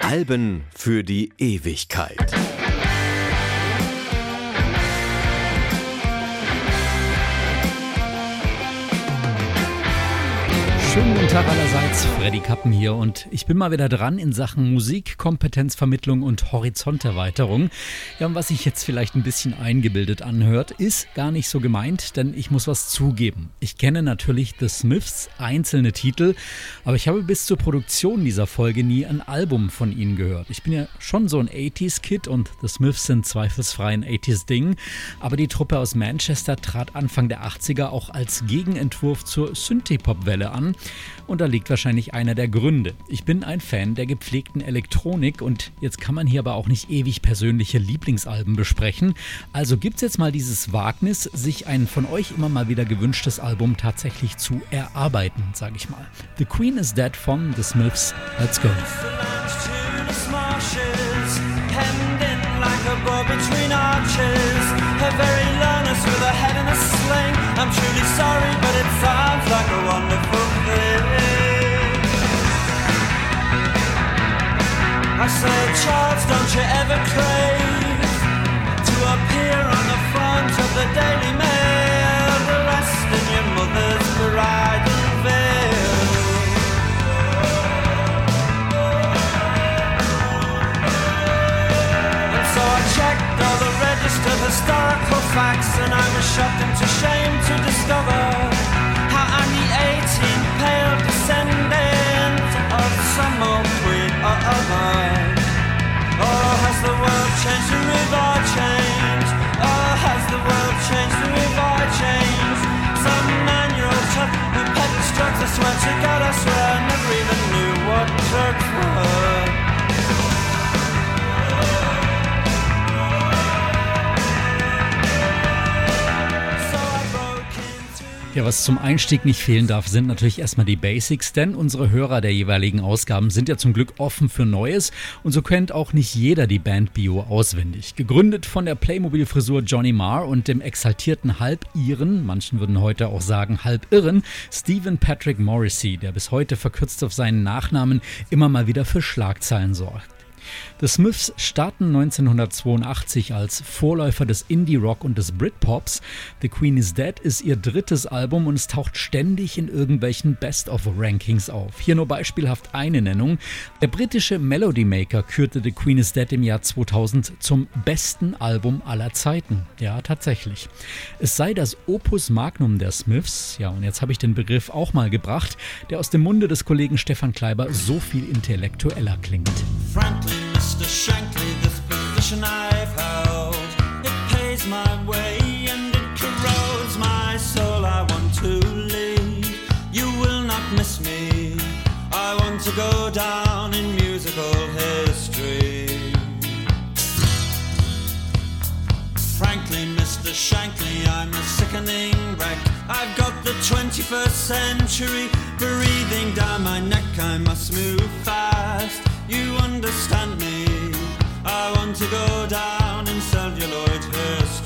Alben für die Ewigkeit. Guten Tag allerseits, Freddy Kappen hier und ich bin mal wieder dran in Sachen Musik, Kompetenzvermittlung und Horizonterweiterung. Ja, und was sich jetzt vielleicht ein bisschen eingebildet anhört, ist gar nicht so gemeint, denn ich muss was zugeben. Ich kenne natürlich The Smiths einzelne Titel, aber ich habe bis zur Produktion dieser Folge nie ein Album von ihnen gehört. Ich bin ja schon so ein 80s-Kid und The Smiths sind zweifelsfrei ein 80s-Ding, aber die Truppe aus Manchester trat Anfang der 80er auch als Gegenentwurf zur Synthie-Pop-Welle an und da liegt wahrscheinlich einer der Gründe. Ich bin ein Fan der gepflegten Elektronik und jetzt kann man hier aber auch nicht ewig persönliche Lieblingsalben besprechen. Also gibt es jetzt mal dieses Wagnis, sich ein von euch immer mal wieder gewünschtes Album tatsächlich zu erarbeiten, sage ich mal. The Queen is Dead von The Smiths. Let's go. I'm truly sorry but it I say Charles don't you ever crave To appear on the front of the Daily Mail Dressed in your mother's bridal veil. And so I checked all the registered historical facts, and I was shocked into shame to discover how I'm the 18 pale descendant The river. Oh, ah, has the world changed? The river changed. Some who drugs, I swear to God, I swear, I never even knew what drugs were. Ja, was zum Einstieg nicht fehlen darf, sind natürlich erstmal die Basics, denn unsere Hörer der jeweiligen Ausgaben sind ja zum Glück offen für Neues und so kennt auch nicht jeder die Band Bio auswendig. Gegründet von der Playmobil-Frisur Johnny Marr und dem exaltierten Halb-Iren, manchen würden heute auch sagen Halb-Irren, Stephen Patrick Morrissey, der bis heute verkürzt auf seinen Nachnamen immer mal wieder für Schlagzeilen sorgt. The Smiths starten 1982 als Vorläufer des Indie-Rock und des Britpops. The Queen is Dead ist ihr drittes Album und es taucht ständig in irgendwelchen Best-of-Rankings auf. Hier nur beispielhaft eine Nennung. Der britische Melody Maker kürte The Queen is Dead im Jahr 2000 zum besten Album aller Zeiten. Ja, tatsächlich. Es sei das Opus Magnum der Smiths, ja, und jetzt habe ich den Begriff auch mal gebracht, der aus dem Munde des Kollegen Stefan Kleiber so viel intellektueller klingt. Frankly, Mr. Shankly, this position I've held, it pays my way and it corrodes my soul. I want to leave, you will not miss me. I want to go down in musical history. Frankly, Mr. Shankly, I'm a sickening wreck. I've got the 21st century breathing down my neck. I must move fast you understand me. I want to go down in celluloid history,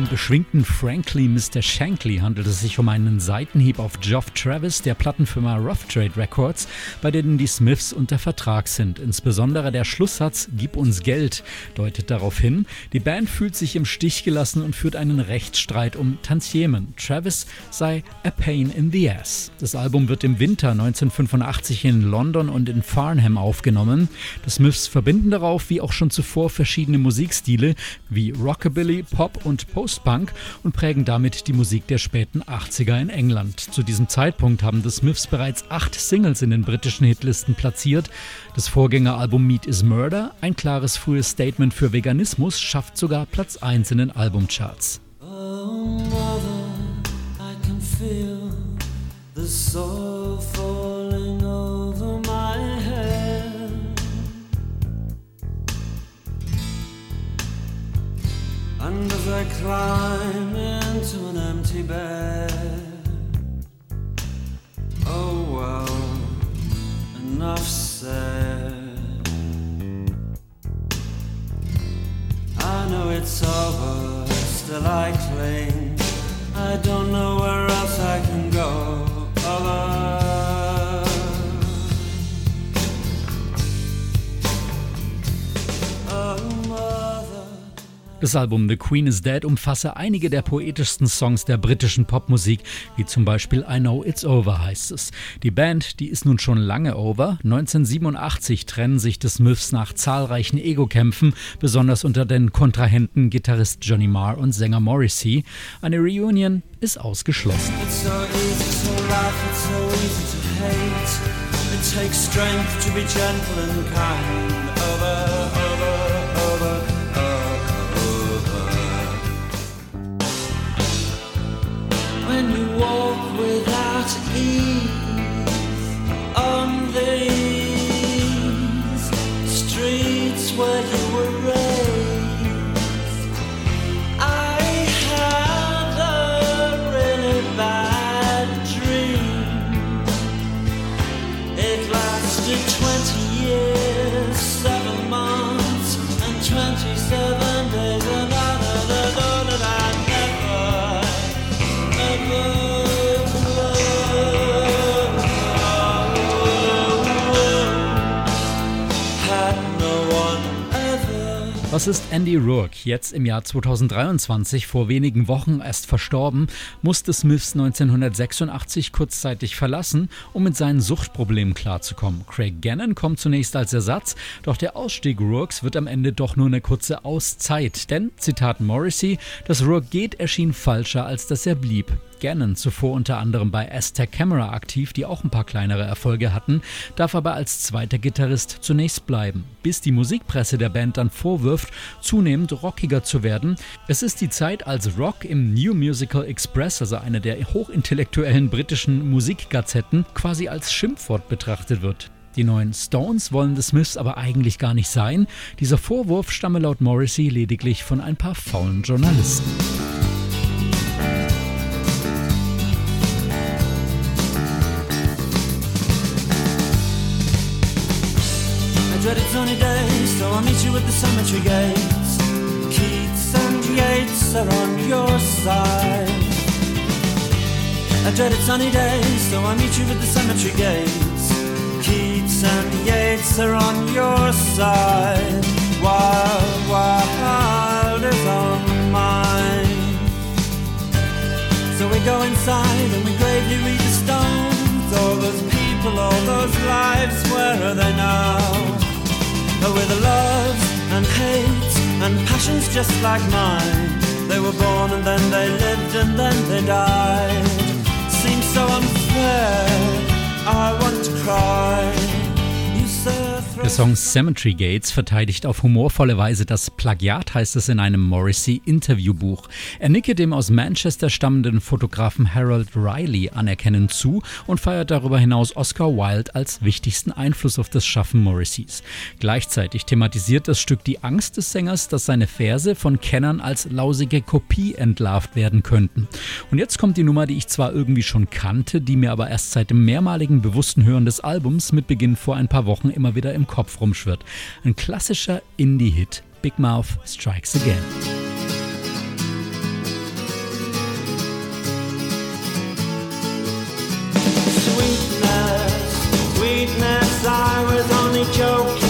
Beim beschwingten Frankly Mr. Shankly handelt es sich um einen Seitenhieb auf Geoff Travis der Plattenfirma Rough Trade Records, bei denen die Smiths unter Vertrag sind. Insbesondere der Schlusssatz Gib uns Geld deutet darauf hin. Die Band fühlt sich im Stich gelassen und führt einen Rechtsstreit um Tantiemen. Travis sei a pain in the ass. Das Album wird im Winter 1985 in London und in Farnham aufgenommen. Die Smiths verbinden darauf, wie auch schon zuvor, verschiedene Musikstile wie Rockabilly, Pop und Post-Punk und prägen damit die Musik der späten 80er in England. Zu diesem Zeitpunkt haben The Smiths bereits acht Singles in den britischen Hitlisten platziert. Das Vorgängeralbum Meat is Murder, ein klares frühes Statement für Veganismus, schafft sogar Platz 1 in den Albumcharts. Oh, mother, And as I climb into an empty bed, oh well, enough said. I know it's over, still I cling. I don't know where else I can Das Album The Queen is Dead umfasse einige der poetischsten Songs der britischen Popmusik, wie zum Beispiel I Know It's Over heißt es. Die Band, die ist nun schon lange over. 1987 trennen sich The Smiths nach zahlreichen Ego-Kämpfen, besonders unter den Kontrahenten Gitarrist Johnny Marr und Sänger Morrissey. Eine Reunion ist ausgeschlossen. It takes strength to be gentle and kind. Over, when you walk without ease Was ist Andy Rourke? Jetzt im Jahr 2023, vor wenigen Wochen erst verstorben, musste Smiths 1986 kurzzeitig verlassen, um mit seinen Suchtproblemen klarzukommen. Craig Gannon kommt zunächst als Ersatz, doch der Ausstieg Rourkes wird am Ende doch nur eine kurze Auszeit. Denn, Zitat Morrissey, dass Rourke geht, erschien falscher, als dass er blieb. Gannon, zuvor unter anderem bei Aztec Camera aktiv, die auch ein paar kleinere Erfolge hatten, darf aber als zweiter Gitarrist zunächst bleiben, bis die Musikpresse der Band dann vorwirft, zunehmend rockiger zu werden. Es ist die Zeit, als Rock im New Musical Express, also einer der hochintellektuellen britischen Musikgazetten, quasi als Schimpfwort betrachtet wird. Die neuen Stones wollen The Smiths aber eigentlich gar nicht sein. Dieser Vorwurf stamme laut Morrissey lediglich von ein paar faulen Journalisten. Sunny days, so I'll meet you at the cemetery gates. Keats and Yates are on your side. I dreaded sunny days, so I'll meet you at the cemetery gates. Keats and Yates are on your side. Wild, wild is on mine. So we go inside and we gravely read the stones. All those people, all those lives, where are they now? With the loves and hates and passions just like mine. They were born and then they lived and then they died. Song Cemetery Gates verteidigt auf humorvolle Weise das Plagiat, heißt es in einem Morrissey-Interviewbuch. Er nicke dem aus Manchester stammenden Fotografen Harold Riley anerkennend zu und feiert darüber hinaus Oscar Wilde als wichtigsten Einfluss auf das Schaffen Morrisseys. Gleichzeitig thematisiert das Stück die Angst des Sängers, dass seine Verse von Kennern als lausige Kopie entlarvt werden könnten. Und jetzt kommt die Nummer, die ich zwar irgendwie schon kannte, die mir aber erst seit dem mehrmaligen bewussten Hören des Albums mit Beginn vor ein paar Wochen immer wieder im Kopf rumschwirrt. Ein klassischer Indie-Hit. Big Mouth Strikes Again. Sweetness, sweetness, I was only joking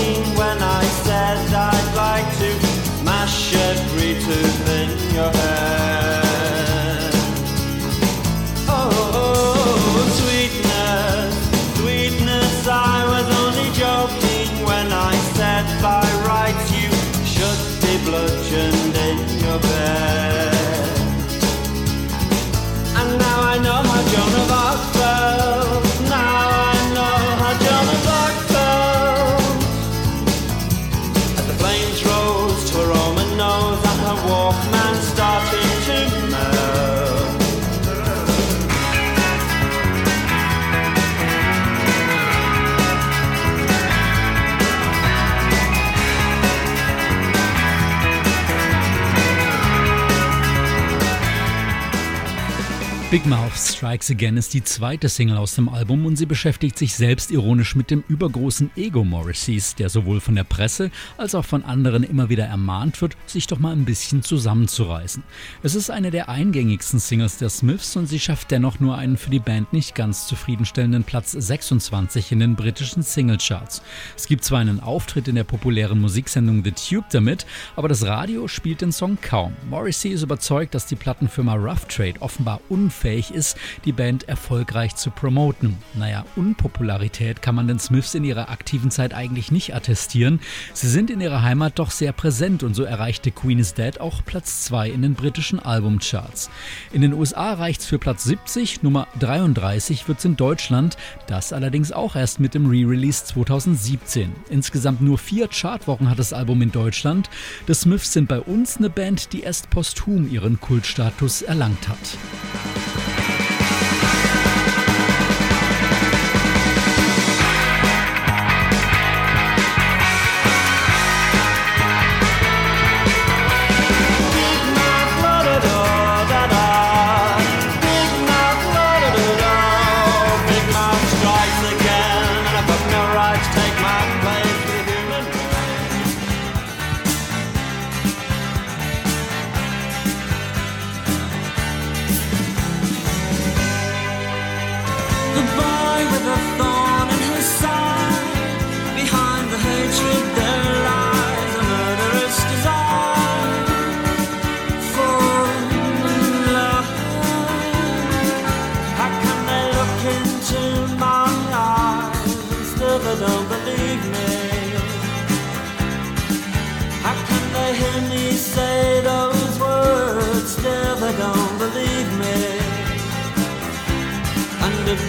Big Mouth Strikes Again ist die zweite Single aus dem Album und sie beschäftigt sich selbstironisch mit dem übergroßen Ego Morrisseys, der sowohl von der Presse als auch von anderen immer wieder ermahnt wird, sich doch mal ein bisschen zusammenzureißen. Es ist eine der eingängigsten Singles der Smiths und sie schafft dennoch nur einen für die Band nicht ganz zufriedenstellenden Platz 26 in den britischen Singlecharts. Es gibt zwar einen Auftritt in der populären Musiksendung The Tube damit, aber das Radio spielt den Song kaum. Morrissey ist überzeugt, dass die Plattenfirma Rough Trade offenbar unfair fähig ist, die Band erfolgreich zu promoten. Naja, Unpopularität kann man den Smiths in ihrer aktiven Zeit eigentlich nicht attestieren. Sie sind in ihrer Heimat doch sehr präsent und so erreichte Queen is Dead auch Platz 2 in den britischen Albumcharts. In den USA reicht es für Platz 70, Nummer 33 wird es in Deutschland, das allerdings auch erst mit dem Re-Release 2017. Insgesamt nur vier Chartwochen hat das Album in Deutschland. The Smiths sind bei uns eine Band, die erst posthum ihren Kultstatus erlangt hat.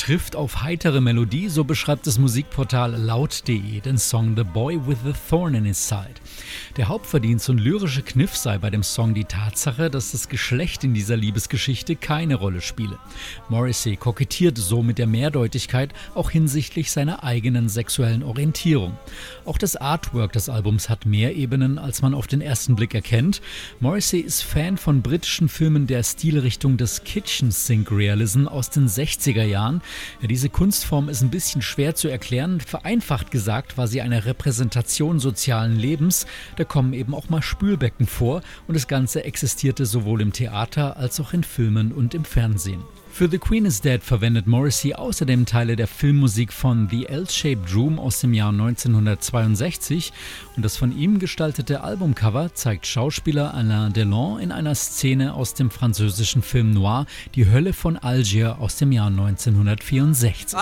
trifft auf heitere Melodie, so beschreibt das Musikportal laut.de den Song The Boy with the Thorn in His Side. Der Hauptverdienst und lyrische Kniff sei bei dem Song die Tatsache, dass das Geschlecht in dieser Liebesgeschichte keine Rolle spiele. Morrissey kokettiert so mit der Mehrdeutigkeit auch hinsichtlich seiner eigenen sexuellen Orientierung. Auch das Artwork des Albums hat mehr Ebenen, als man auf den ersten Blick erkennt. Morrissey ist Fan von britischen Filmen der Stilrichtung des Kitchen Sink Realism aus den 60er Jahren. Ja, diese Kunstform ist ein bisschen schwer zu erklären. Vereinfacht gesagt war sie eine Repräsentation sozialen Lebens. Da kommen eben auch mal Spülbecken vor und das Ganze existierte sowohl im Theater als auch in Filmen und im Fernsehen. Für The Queen is Dead verwendet Morrissey außerdem Teile der Filmmusik von The L-Shaped Room aus dem Jahr 1962 und das von ihm gestaltete Albumcover zeigt Schauspieler Alain Delon in einer Szene aus dem französischen Film Noir Die Hölle von Algier aus dem Jahr 1964.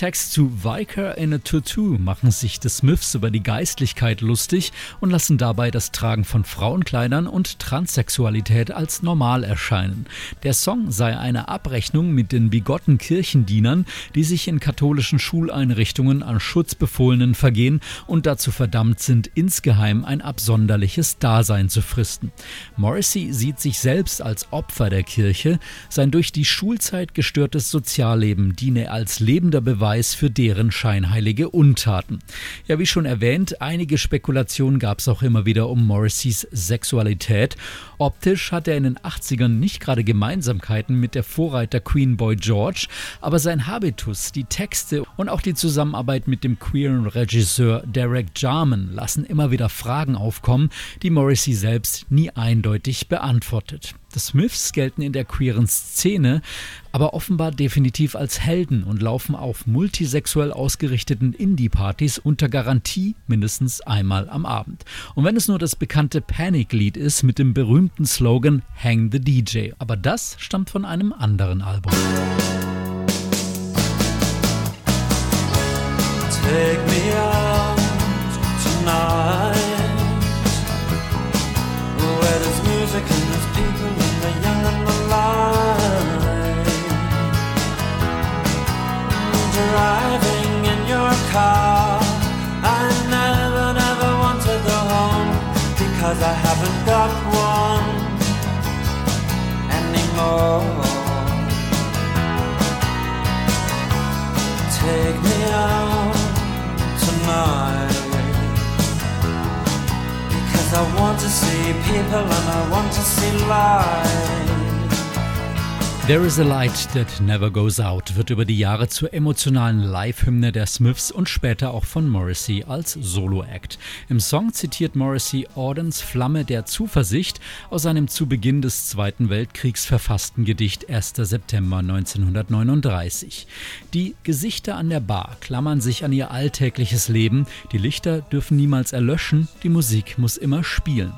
Text zu Vicar in a Tutu machen sich The Smiths über die Geistlichkeit lustig und lassen dabei das Tragen von Frauenkleidern und Transsexualität als normal erscheinen. Der Song sei eine Abrechnung mit den bigotten Kirchendienern, die sich in katholischen Schuleinrichtungen an Schutzbefohlenen vergehen und dazu verdammt sind, insgeheim ein absonderliches Dasein zu fristen. Morrissey sieht sich selbst als Opfer der Kirche, sein durch die Schulzeit gestörtes Sozialleben diene als lebender Beweis Beweis für deren scheinheilige Untaten. Ja, wie schon erwähnt, einige Spekulationen gab es auch immer wieder um Morrisseys Sexualität. Optisch hat er in den 80ern nicht gerade Gemeinsamkeiten mit der Vorreiter Queen Boy George, aber sein Habitus, die Texte und auch die Zusammenarbeit mit dem queeren Regisseur Derek Jarman lassen immer wieder Fragen aufkommen, die Morrissey selbst nie eindeutig beantwortet. The Smiths gelten in der queeren Szene aber offenbar definitiv als Helden und laufen auf multisexuell ausgerichteten Indie-Partys unter Garantie mindestens einmal am Abend. Und wenn es nur das bekannte Panic-Lied ist mit dem berühmten Slogan Hang the DJ. Aber das stammt von einem anderen Album. Take me out tonight haven't got one anymore. Take me out tonight Because I want to see people and I want to see light There is a Light That Never Goes Out wird über die Jahre zur emotionalen Live-Hymne der Smiths und später auch von Morrissey als Solo-Act. Im Song zitiert Morrissey Ordens Flamme der Zuversicht aus seinem zu Beginn des Zweiten Weltkriegs verfassten Gedicht 1. September 1939. Die Gesichter an der Bar klammern sich an ihr alltägliches Leben, die Lichter dürfen niemals erlöschen, die Musik muss immer spielen.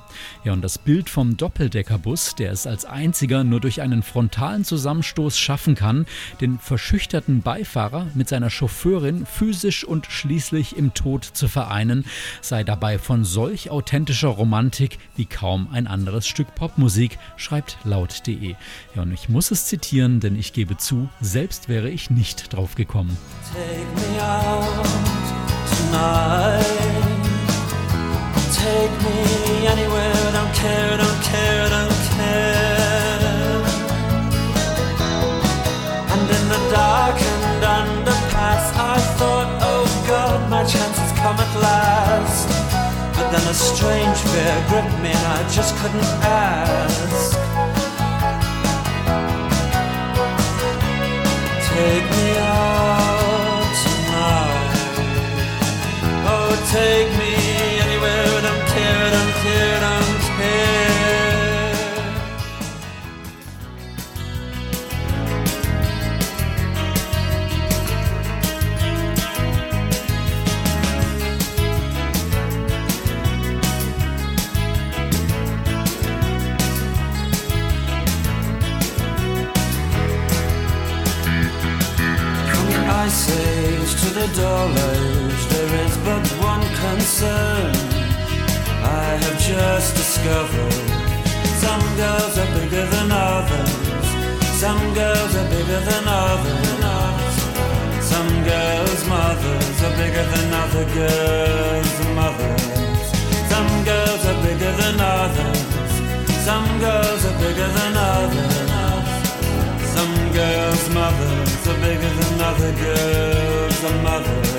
Ja, und das Bild vom Doppeldeckerbus, der es als einziger nur durch einen frontalen Zusammenstoß schaffen kann, den verschüchterten Beifahrer mit seiner Chauffeurin physisch und schließlich im Tod zu vereinen, sei dabei von solch authentischer Romantik wie kaum ein anderes Stück Popmusik, schreibt laut.de. Ja, und ich muss es zitieren, denn ich gebe zu, selbst wäre ich nicht drauf gekommen. Take me out a strange fear gripped me and I just couldn't ask other girls' mothers. Some girls are bigger than others. Some girls are bigger than others. Some girls' mothers are bigger than other girls' mothers.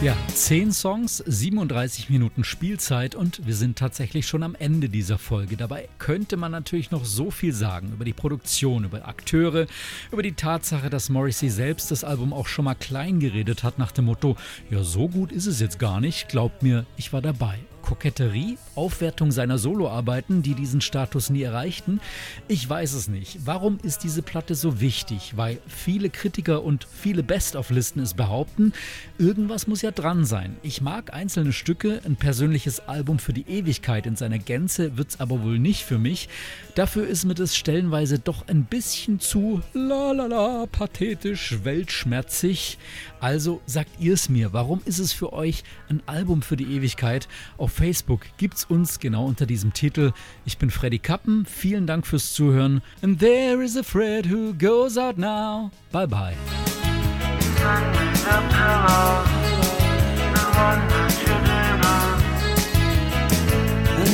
Ja, 10 Songs, 37 Minuten Spielzeit und wir sind tatsächlich schon am Ende dieser Folge. Dabei könnte man natürlich noch so viel sagen über die Produktion, über Akteure, über die Tatsache, dass Morrissey selbst das Album auch schon mal klein geredet hat nach dem Motto, ja so gut ist es jetzt gar nicht, glaubt mir, ich war dabei. Koketterie, Aufwertung seiner Soloarbeiten, die diesen Status nie erreichten? Ich weiß es nicht. Warum ist diese Platte so wichtig? Weil viele Kritiker und viele Best-of-Listen es behaupten, irgendwas muss ja dran sein. Ich mag einzelne Stücke, ein persönliches Album für die Ewigkeit in seiner Gänze wird's aber wohl nicht für mich. Dafür ist mir das stellenweise doch ein bisschen zu lalala, pathetisch, weltschmerzig. Also sagt ihr es mir, warum ist es für euch ein Album für die Ewigkeit? Auf Facebook gibt's uns genau unter diesem Titel. Ich bin Freddy Kappen, vielen Dank fürs Zuhören. And there is a Fred who goes out now. Bye bye.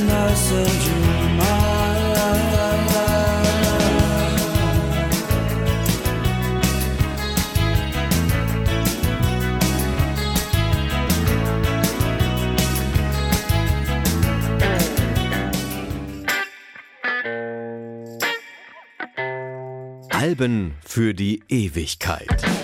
And Alben für die Ewigkeit.